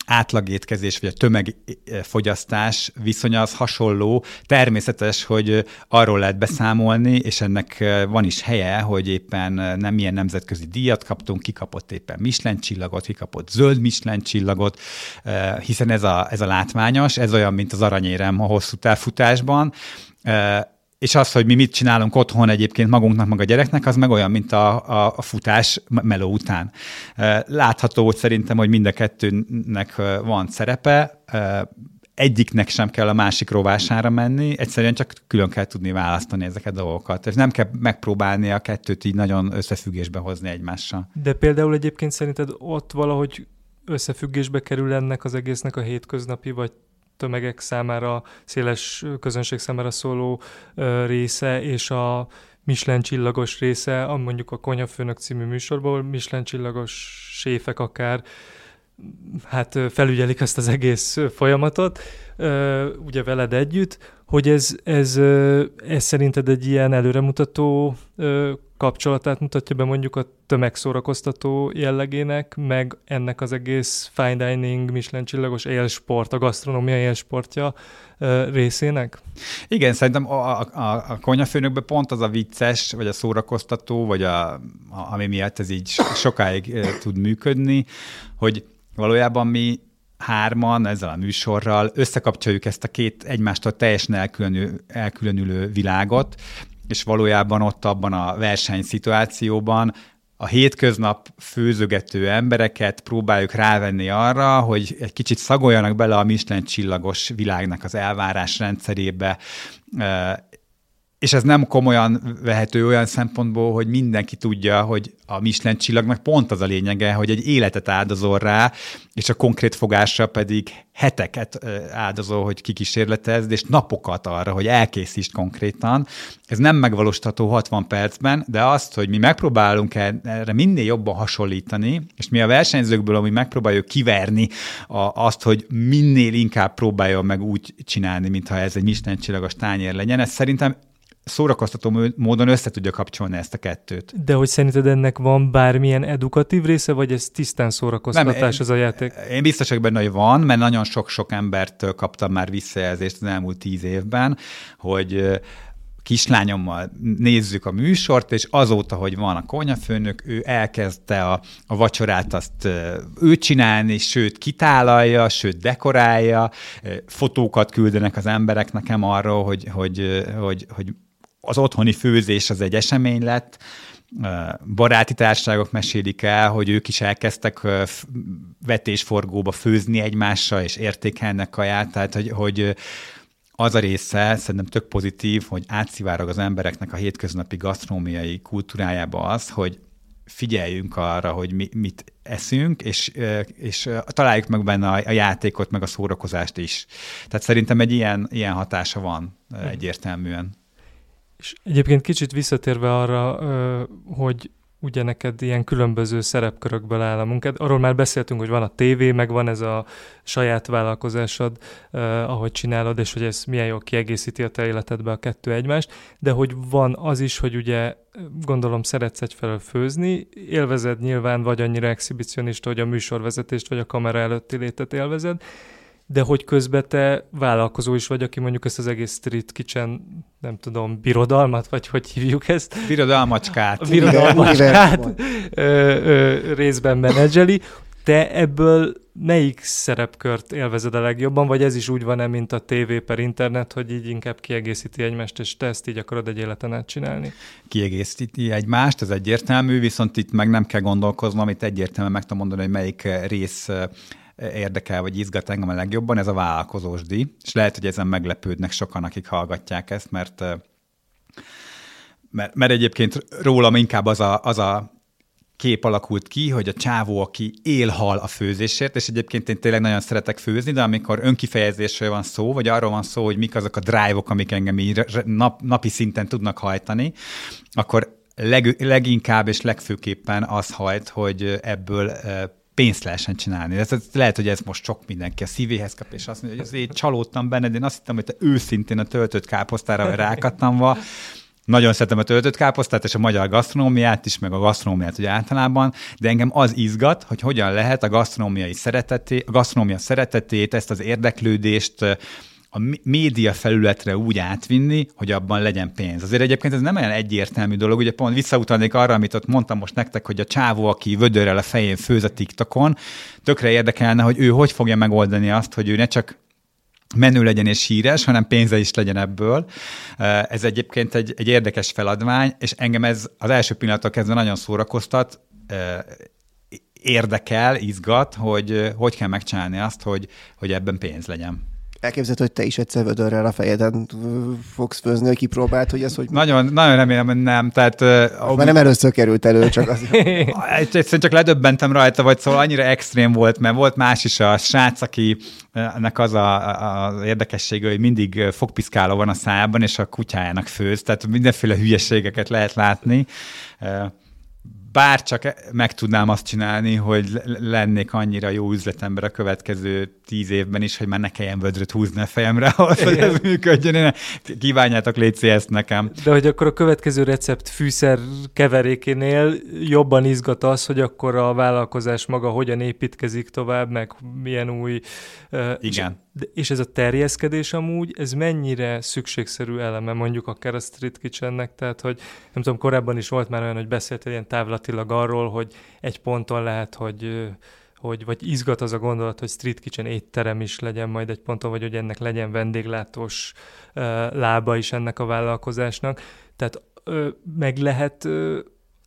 átlagétkezés vagy a tömegfogyasztás viszonya az hasonló. Természetes, hogy arról lehet beszámolni, és ennek van is helye, hogy éppen nem milyen nemzetközi díjat kaptunk, kikapott éppen Michelin csillagot, kikapott zöld Michelin csillagot, hiszen ez a, ez a látványos, ez olyan, mint az aranyérem a hosszú távfutásban és az, hogy mi mit csinálunk otthon egyébként magunknak, meg a gyereknek, az meg olyan, mint a, a, a futás meló után. Látható szerintem, hogy mind a kettőnek van szerepe, egyiknek sem kell a másik rovására menni, egyszerűen csak külön kell tudni választani ezeket a dolgokat. És nem kell megpróbálni a kettőt így nagyon összefüggésbe hozni egymással. De például egyébként szerinted ott valahogy összefüggésbe kerül ennek az egésznek a hétköznapi, vagy tömegek számára, széles közönség számára szóló része, és a Michelin csillagos része, a mondjuk a Konyafőnök című műsorból, Michelin csillagos séfek akár, hát felügyelik ezt az egész folyamatot, ugye veled együtt, hogy ez, ez, ez szerinted egy ilyen előremutató kapcsolatát mutatja be mondjuk a tömegszórakoztató jellegének, meg ennek az egész fine dining, Michelin csillagos élsport, a gasztronómia élsportja részének? Igen, szerintem a, a, a konyafőnökben pont az a vicces, vagy a szórakoztató, vagy a, a, ami miatt ez így sokáig tud működni, hogy valójában mi hárman ezzel a műsorral összekapcsoljuk ezt a két egymástól teljesen elkülönülő, elkülönülő világot, és valójában ott abban a versenyszituációban a hétköznap főzögető embereket próbáljuk rávenni arra, hogy egy kicsit szagoljanak bele a Michelin csillagos világnak az elvárás rendszerébe, és ez nem komolyan vehető olyan szempontból, hogy mindenki tudja, hogy a Michelin csillagnak pont az a lényege, hogy egy életet áldozol rá, és a konkrét fogásra pedig heteket áldozol, hogy kikísérletezd, és napokat arra, hogy elkészítsd konkrétan. Ez nem megvalósítható 60 percben, de azt, hogy mi megpróbálunk erre minél jobban hasonlítani, és mi a versenyzőkből, ami megpróbáljuk kiverni a, azt, hogy minél inkább próbáljon meg úgy csinálni, mintha ez egy Michelin csillagos tányér legyen, ez szerintem szórakoztató módon össze tudja kapcsolni ezt a kettőt. De hogy szerinted ennek van bármilyen edukatív része, vagy ez tisztán szórakoztatás Nem, ez a játék? Én biztos vagyok benne, hogy van, mert nagyon sok-sok embertől kaptam már visszajelzést az elmúlt tíz évben, hogy kislányommal nézzük a műsort, és azóta, hogy van a konyafőnök, ő elkezdte a, a vacsorát azt ő csinálni, sőt kitálalja, sőt dekorálja, fotókat küldenek az emberek nekem arról, hogy, hogy, hogy, hogy az otthoni főzés az egy esemény lett, baráti társaságok mesélik el, hogy ők is elkezdtek vetésforgóba főzni egymással, és értékelnek kaját, tehát hogy, hogy az a része szerintem tök pozitív, hogy átszivárog az embereknek a hétköznapi gasztronómiai kultúrájába az, hogy figyeljünk arra, hogy mi, mit eszünk, és, és találjuk meg benne a, a játékot, meg a szórakozást is. Tehát szerintem egy ilyen, ilyen hatása van egyértelműen. És egyébként kicsit visszatérve arra, hogy ugye neked ilyen különböző szerepkörökből áll a munkád. Arról már beszéltünk, hogy van a tévé, meg van ez a saját vállalkozásod, eh, ahogy csinálod, és hogy ez milyen jól kiegészíti a te életedbe a kettő egymást, de hogy van az is, hogy ugye gondolom szeretsz egyfelől főzni, élvezed nyilván vagy annyira exhibicionista, hogy a műsorvezetést vagy a kamera előtti létet élvezed, de hogy közben te vállalkozó is vagy, aki mondjuk ezt az egész street kitchen, nem tudom, birodalmat, vagy hogy hívjuk ezt? Birodalmacskát. Birodalmacskát ö, ö, részben menedzseli. Te ebből melyik szerepkört élvezed a legjobban, vagy ez is úgy van-e, mint a tévé per internet, hogy így inkább kiegészíti egymást, és te ezt így akarod egy életen át csinálni? Kiegészíti egymást, ez egyértelmű, viszont itt meg nem kell gondolkoznom, itt egyértelműen meg tudom mondani, hogy melyik rész érdekel, vagy izgat engem a legjobban, ez a vállalkozós díj, és lehet, hogy ezen meglepődnek sokan, akik hallgatják ezt, mert mert, mert egyébként rólam inkább az a, az a kép alakult ki, hogy a csávó, aki él-hal a főzésért, és egyébként én tényleg nagyon szeretek főzni, de amikor önkifejezésről van szó, vagy arról van szó, hogy mik azok a drive-ok, amik engem így nap, napi szinten tudnak hajtani, akkor leg, leginkább és legfőképpen az hajt, hogy ebből pénzt lehessen csinálni. Ez, lehet, hogy ez most sok mindenki a szívéhez kap, és azt mondja, hogy azért csalódtam benned, én azt hittem, hogy te őszintén a töltött káposztára vagy rákattamva, nagyon szeretem a töltött káposztát és a magyar gasztronómiát is, meg a gasztronómiát ugye általában, de engem az izgat, hogy hogyan lehet a gasztronómiai szeretetét, a gasztronómia szeretetét, ezt az érdeklődést a média felületre úgy átvinni, hogy abban legyen pénz. Azért egyébként ez nem olyan egyértelmű dolog, ugye pont visszautalnék arra, amit ott mondtam most nektek, hogy a csávó, aki vödörrel a fején főz a TikTokon, tökre érdekelne, hogy ő hogy fogja megoldani azt, hogy ő ne csak menő legyen és híres, hanem pénze is legyen ebből. Ez egyébként egy, egy érdekes feladvány, és engem ez az első pillanattól kezdve nagyon szórakoztat, érdekel, izgat, hogy hogy kell megcsinálni azt, hogy, hogy ebben pénz legyen. Elképzelhető, hogy te is egyszer vödörrel a fejeden fogsz főzni, hogy kipróbált, hogy ez hogy... Nagyon, nagyon remélem, hogy nem. Tehát, uh, Már nem először került elő, csak az... Egyszerűen csak ledöbbentem rajta, vagy szóval annyira extrém volt, mert volt más is a srác, aki ennek az a, a érdekessége, hogy mindig fogpiszkáló van a szájában, és a kutyájának főz, tehát mindenféle hülyeségeket lehet látni bár csak meg tudnám azt csinálni, hogy lennék annyira jó üzletember a következő tíz évben is, hogy már ne kelljen vödröt húzni a fejemre, ahhoz, hogy ez működjön. Én kívánjátok légy ezt nekem. De hogy akkor a következő recept fűszer keverékénél jobban izgat az, hogy akkor a vállalkozás maga hogyan építkezik tovább, meg milyen új... Igen. És, és ez a terjeszkedés amúgy, ez mennyire szükségszerű eleme mondjuk akár a Street Kitchennek, tehát hogy nem tudom, korábban is volt már olyan, hogy beszéltél ilyen távlatilag arról, hogy egy ponton lehet, hogy hogy vagy izgat az a gondolat, hogy street kitchen étterem is legyen majd egy ponton, vagy hogy ennek legyen vendéglátós uh, lába is ennek a vállalkozásnak. Tehát uh, meg lehet uh,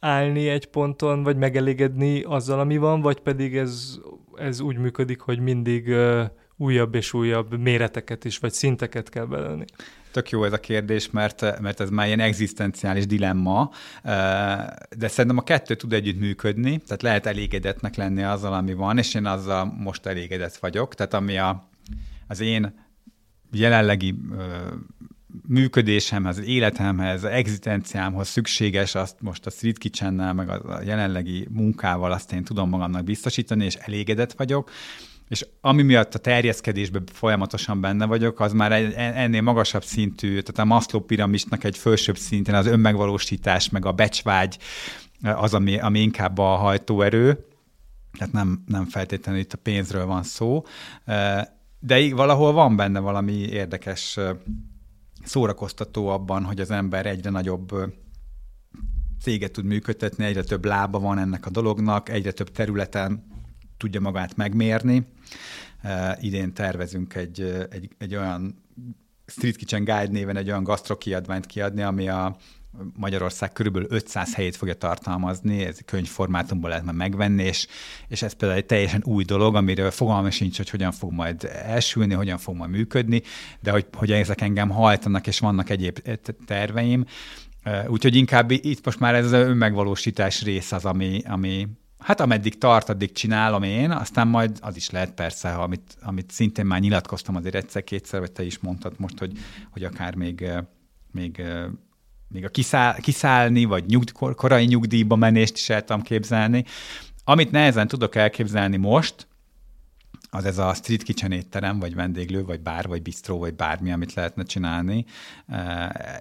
állni egy ponton, vagy megelégedni azzal, ami van, vagy pedig ez, ez úgy működik, hogy mindig újabb és újabb méreteket is, vagy szinteket kell belőni. Tök jó ez a kérdés, mert, mert ez már ilyen egzisztenciális dilemma, de szerintem a kettő tud együtt működni, tehát lehet elégedetnek lenni azzal, ami van, és én azzal most elégedett vagyok. Tehát ami a, az én jelenlegi működésemhez, az életemhez, egzisztenciámhoz szükséges, azt most a Street kitchen meg a jelenlegi munkával azt én tudom magamnak biztosítani, és elégedett vagyok. És ami miatt a terjeszkedésben folyamatosan benne vagyok, az már ennél magasabb szintű, tehát a Maslow piramisnak egy felsőbb szinten az önmegvalósítás, meg a becsvágy az, ami, ami inkább a hajtóerő, tehát nem, nem feltétlenül itt a pénzről van szó, de valahol van benne valami érdekes szórakoztató abban, hogy az ember egyre nagyobb céget tud működtetni, egyre több lába van ennek a dolognak, egyre több területen tudja magát megmérni. Idén tervezünk egy, egy, egy olyan Street Kitchen Guide néven egy olyan gasztrokiadványt kiadni, ami a Magyarország körülbelül 500 helyét fogja tartalmazni, ez könyvformátumban lehet már megvenni, és, és ez például egy teljesen új dolog, amiről fogalma sincs, hogy hogyan fog majd elsülni, hogyan fog majd működni, de hogy, hogy ezek engem hajtanak, és vannak egyéb terveim. Úgyhogy inkább itt most már ez az önmegvalósítás rész az, ami, ami, Hát ameddig tart, addig csinálom én, aztán majd az is lehet persze, amit, amit szintén már nyilatkoztam azért egyszer-kétszer, vagy te is mondtad most, hogy, hogy akár még, még, még a kiszáll, kiszállni, vagy nyugd, korai nyugdíjba menést is el tudom képzelni. Amit nehezen tudok elképzelni most, az ez a street kitchen étterem, vagy vendéglő, vagy bár, vagy bistró, vagy bármi, amit lehetne csinálni,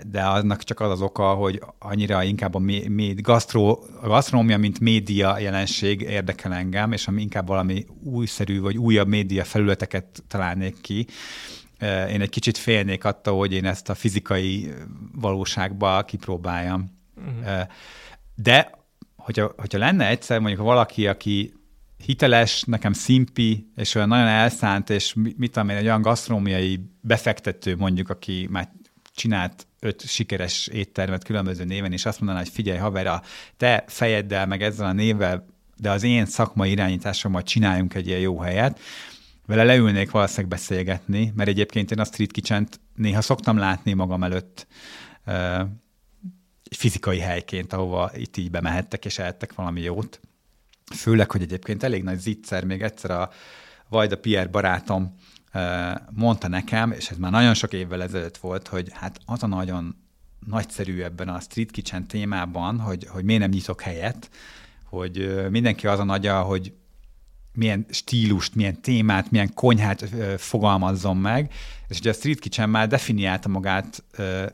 de annak csak az az oka, hogy annyira inkább a, mé- mé- gasztró, a gasztronómia, mint média jelenség érdekel engem, és ami inkább valami újszerű, vagy újabb média felületeket találnék ki, én egy kicsit félnék attól, hogy én ezt a fizikai valóságba kipróbáljam. Uh-huh. De hogyha, hogyha lenne egyszer mondjuk valaki, aki hiteles, nekem szimpi, és olyan nagyon elszánt, és mit tudom én, egy olyan gasztronómiai befektető mondjuk, aki már csinált öt sikeres éttermet különböző néven, és azt mondaná, hogy figyelj haver, a te fejeddel, meg ezzel a névvel, de az én szakmai irányításommal csináljunk egy ilyen jó helyet, vele leülnék valószínűleg beszélgetni, mert egyébként én a Street kitchen néha szoktam látni magam előtt fizikai helyként, ahova itt így bemehettek és ehettek valami jót. Főleg, hogy egyébként elég nagy zicser, még egyszer a Vajda Pierre barátom mondta nekem, és ez már nagyon sok évvel ezelőtt volt, hogy hát az a nagyon nagyszerű ebben a street kitchen témában, hogy, hogy miért nem nyitok helyet, hogy mindenki az a nagyja, hogy milyen stílust, milyen témát, milyen konyhát fogalmazzon meg, és ugye a Street Kitchen már definiálta magát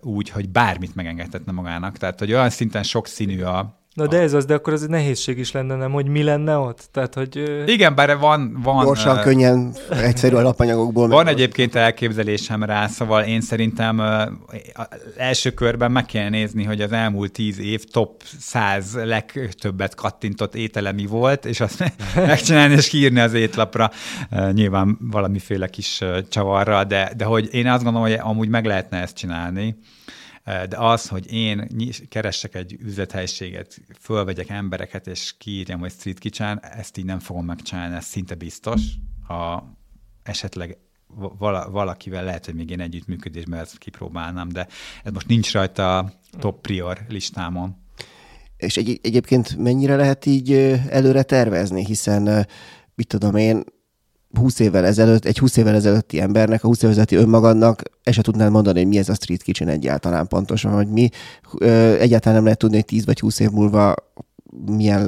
úgy, hogy bármit megengedhetne magának, tehát hogy olyan szinten sokszínű a, Na de ez az, de akkor az egy nehézség is lenne, nem, hogy mi lenne ott? Tehát, hogy... Igen, bár van... van Gyorsan, uh, könnyen, egyszerű alapanyagokból. Van egyébként elképzelésem rá, szóval én szerintem uh, első körben meg kell nézni, hogy az elmúlt tíz év top 100 legtöbbet kattintott ételemi volt, és azt megcsinálni és kiírni az étlapra, uh, nyilván valamiféle kis uh, csavarra, de, de hogy én azt gondolom, hogy amúgy meg lehetne ezt csinálni. De az, hogy én keressek egy üzlethelyiséget, fölvegyek embereket, és kiírjam, hogy street kitchen, ezt így nem fogom megcsinálni, ez szinte biztos. Ha esetleg vala, valakivel lehet, hogy még én együttműködésben ezt kipróbálnám, de ez most nincs rajta a top prior listámon. És egy, egyébként mennyire lehet így előre tervezni, hiszen mit tudom én, 20 évvel ezelőtt, egy 20 évvel ezelőtti embernek, a 20 évvel ezelőtti önmagadnak el se tudnád mondani, hogy mi ez a street kitchen egyáltalán pontosan, hogy mi. Egyáltalán nem lehet tudni, hogy 10 vagy 20 év múlva milyen,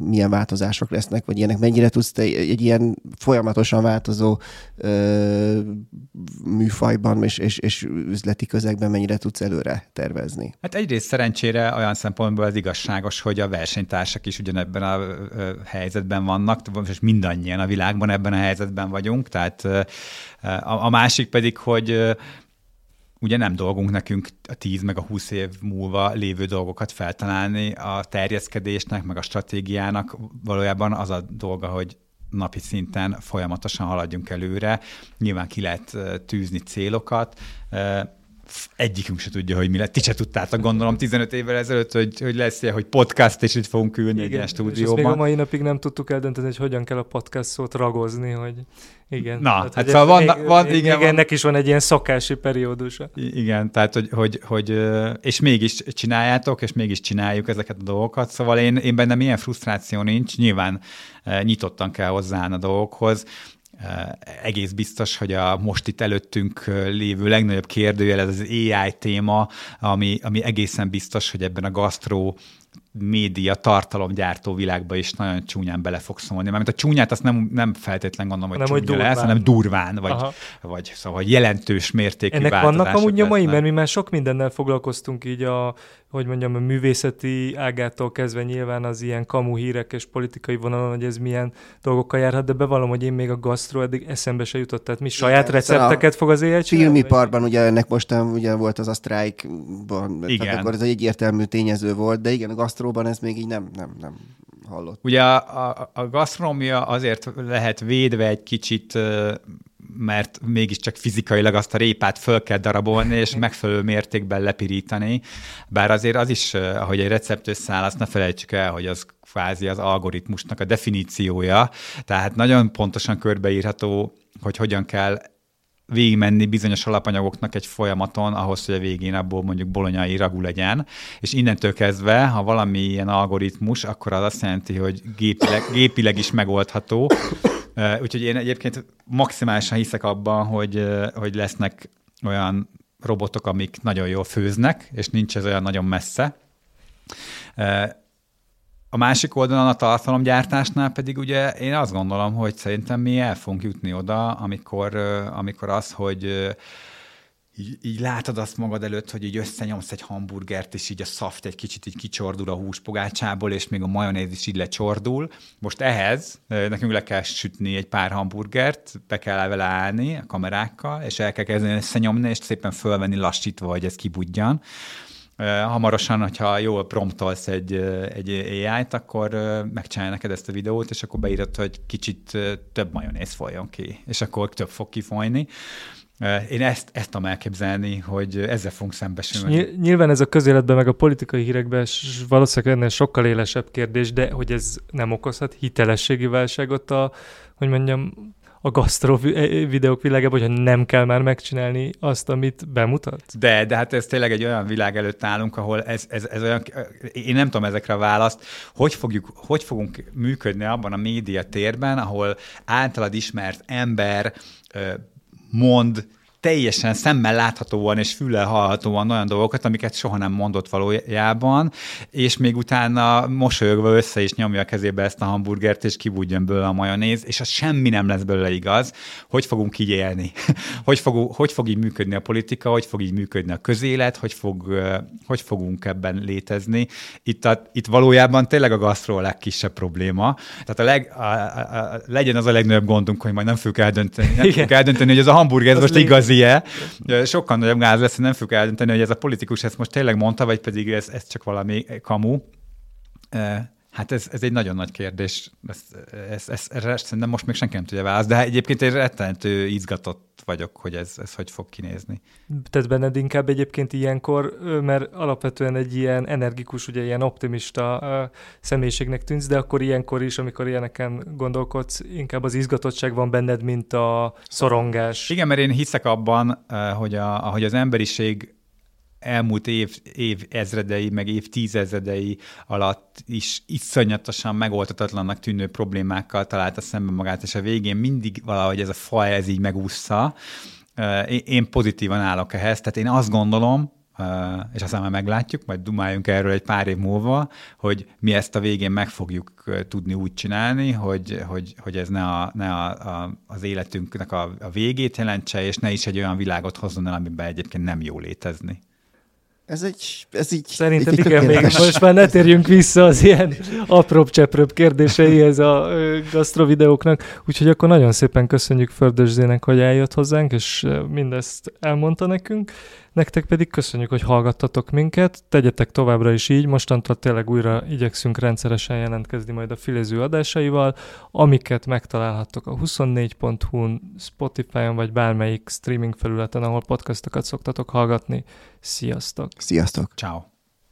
milyen változások lesznek, vagy ilyenek. Mennyire tudsz te egy ilyen folyamatosan változó ö, műfajban és, és, és üzleti közegben mennyire tudsz előre tervezni? Hát egyrészt szerencsére olyan szempontból az igazságos, hogy a versenytársak is ugyanebben a helyzetben vannak, és mindannyian a világban ebben a helyzetben vagyunk, tehát a, a másik pedig, hogy ugye nem dolgunk nekünk a 10 meg a 20 év múlva lévő dolgokat feltalálni a terjeszkedésnek, meg a stratégiának. Valójában az a dolga, hogy napi szinten folyamatosan haladjunk előre. Nyilván ki lehet tűzni célokat, egyikünk se tudja, hogy mi lett. Ti se tudtátok, gondolom, 15 évvel ezelőtt, hogy, hogy lesz ilyen, hogy podcast, és itt fogunk ülni igen, egy stúdióban. És még a mai napig nem tudtuk eldönteni, hogy hogyan kell a podcast szót ragozni, hogy igen. Na, tehát, hát szóval van, még, van, igen, még van. ennek is van egy ilyen szakási periódusa. Igen, tehát, hogy, hogy, hogy, és mégis csináljátok, és mégis csináljuk ezeket a dolgokat, szóval én, én bennem ilyen frusztráció nincs, nyilván nyitottan kell hozzáállni a dolgokhoz, egész biztos, hogy a most itt előttünk lévő legnagyobb kérdőjel ez az AI téma, ami, ami egészen biztos, hogy ebben a gasztró média tartalomgyártó világba is nagyon csúnyán bele fog szólni. Mármint a csúnyát azt nem, nem feltétlen gondolom, hogy nem, csúnya hogy lesz, hanem durván, vagy, vagy szóval jelentős mértékű Ennek vannak amúgy nyomai, mert mi már sok mindennel foglalkoztunk így a, hogy mondjam, a művészeti ágától kezdve nyilván az ilyen kamu hírek és politikai vonalon, hogy ez milyen dolgokkal járhat, de bevallom, hogy én még a gasztro eddig eszembe se jutott. Tehát mi saját Igen, recepteket fog az élet Filmiparban ugye ennek mostan ugye volt az a sztrájkban, igen. tehát akkor ez egy egyértelmű tényező volt, de igen, a gasztróban ez még így nem, nem, nem hallott. Ugye a, a, a gasztronómia azért lehet védve egy kicsit mert mégiscsak fizikailag azt a répát föl kell darabolni, és megfelelő mértékben lepirítani. Bár azért az is, ahogy egy recept összeáll, azt ne felejtsük el, hogy az kvázi az algoritmusnak a definíciója, tehát nagyon pontosan körbeírható, hogy hogyan kell végigmenni bizonyos alapanyagoknak egy folyamaton ahhoz, hogy a végén abból mondjuk bolonyai ragú legyen, és innentől kezdve, ha valami ilyen algoritmus, akkor az azt jelenti, hogy gépileg, gépileg is megoldható, Úgyhogy én egyébként maximálisan hiszek abban, hogy, hogy lesznek olyan robotok, amik nagyon jól főznek, és nincs ez olyan nagyon messze. A másik oldalon a tartalomgyártásnál pedig ugye én azt gondolom, hogy szerintem mi el fogunk jutni oda, amikor, amikor az, hogy így, így látod azt magad előtt, hogy így összenyomsz egy hamburgert, és így a szaft egy kicsit így kicsordul a húspogácsából, és még a majonéz is így lecsordul. Most ehhez nekünk le kell sütni egy pár hamburgert, be kell vele állni a kamerákkal, és el kell kezdeni összenyomni, és szépen fölvenni lassítva, hogy ez kibudjan hamarosan, hogyha jól promptolsz egy, egy AI-t, akkor megcsinálja neked ezt a videót, és akkor beírod, hogy kicsit több majonéz folyjon ki, és akkor több fog kifolyni. Én ezt, ezt tudom elképzelni, hogy ezzel fogunk szembesülni. Nyilván ez a közéletben, meg a politikai hírekben valószínűleg ennél sokkal élesebb kérdés, de hogy ez nem okozhat hitelességi válságot a, hogy mondjam, a gasztro videók világában, hogy nem kell már megcsinálni azt, amit bemutat? De, de hát ez tényleg egy olyan világ előtt állunk, ahol ez, ez, ez olyan, én nem tudom ezekre a választ, hogy, fogjuk, hogy fogunk működni abban a média térben, ahol általad ismert ember mond teljesen szemmel láthatóan és füllel hallhatóan olyan dolgokat, amiket soha nem mondott valójában, és még utána mosolyogva össze is nyomja a kezébe ezt a hamburgert, és kibújjon belőle a majonéz, és az semmi nem lesz belőle igaz. Hogy fogunk így élni? hogy, fog, hogy fog így működni a politika, hogy fog így működni a közélet, hogy, fog, hogy fogunk ebben létezni? Itt, a, itt valójában tényleg a gasztró a legkisebb probléma. Tehát a leg, a, a, a, legyen az a legnagyobb gondunk, hogy majd nem fogjuk eldönteni, nem fogjuk eldönteni hogy ez a hamburger ez most igaz igazi-e. Sokkal nagyobb gáz lesz, hogy nem fogjuk eldönteni, hogy ez a politikus ezt most tényleg mondta, vagy pedig ez, ez csak valami kamu. Hát ez, ez egy nagyon nagy kérdés. Ez, ez, ez, ez, szerintem most még senki nem tudja választ, de egyébként egy rettenető izgatott vagyok, hogy ez, ez hogy fog kinézni. Tehát benned inkább egyébként ilyenkor, mert alapvetően egy ilyen energikus, ugye ilyen optimista személyiségnek tűnsz, de akkor ilyenkor is, amikor ilyeneken gondolkodsz, inkább az izgatottság van benned, mint a szorongás. Igen, mert én hiszek abban, hogy, a, ahogy az emberiség elmúlt év, év ezredei, meg év tízezredei alatt is iszonyatosan megoldhatatlannak tűnő problémákkal találta szemben magát, és a végén mindig valahogy ez a faj ez így megúszza. Én pozitívan állok ehhez, tehát én azt gondolom, és aztán már meglátjuk, majd dumáljunk erről egy pár év múlva, hogy mi ezt a végén meg fogjuk tudni úgy csinálni, hogy, hogy, hogy ez ne, a, ne a, a, az életünknek a, a végét jelentse, és ne is egy olyan világot hozzon el, amiben egyébként nem jó létezni. Ez egy, ez így... Szerintem egy igen, még most már ne térjünk vissza az ilyen apróbb cseprőbb kérdéseihez a gasztrovideóknak, úgyhogy akkor nagyon szépen köszönjük Földös hogy eljött hozzánk, és mindezt elmondta nekünk. Nektek pedig köszönjük, hogy hallgattatok minket, tegyetek továbbra is így, mostantól tényleg újra igyekszünk rendszeresen jelentkezni majd a filéző adásaival, amiket megtalálhattok a 24.hu-n, Spotify-on vagy bármelyik streaming felületen, ahol podcastokat szoktatok hallgatni. Sziasztok! Sziasztok! Ciao.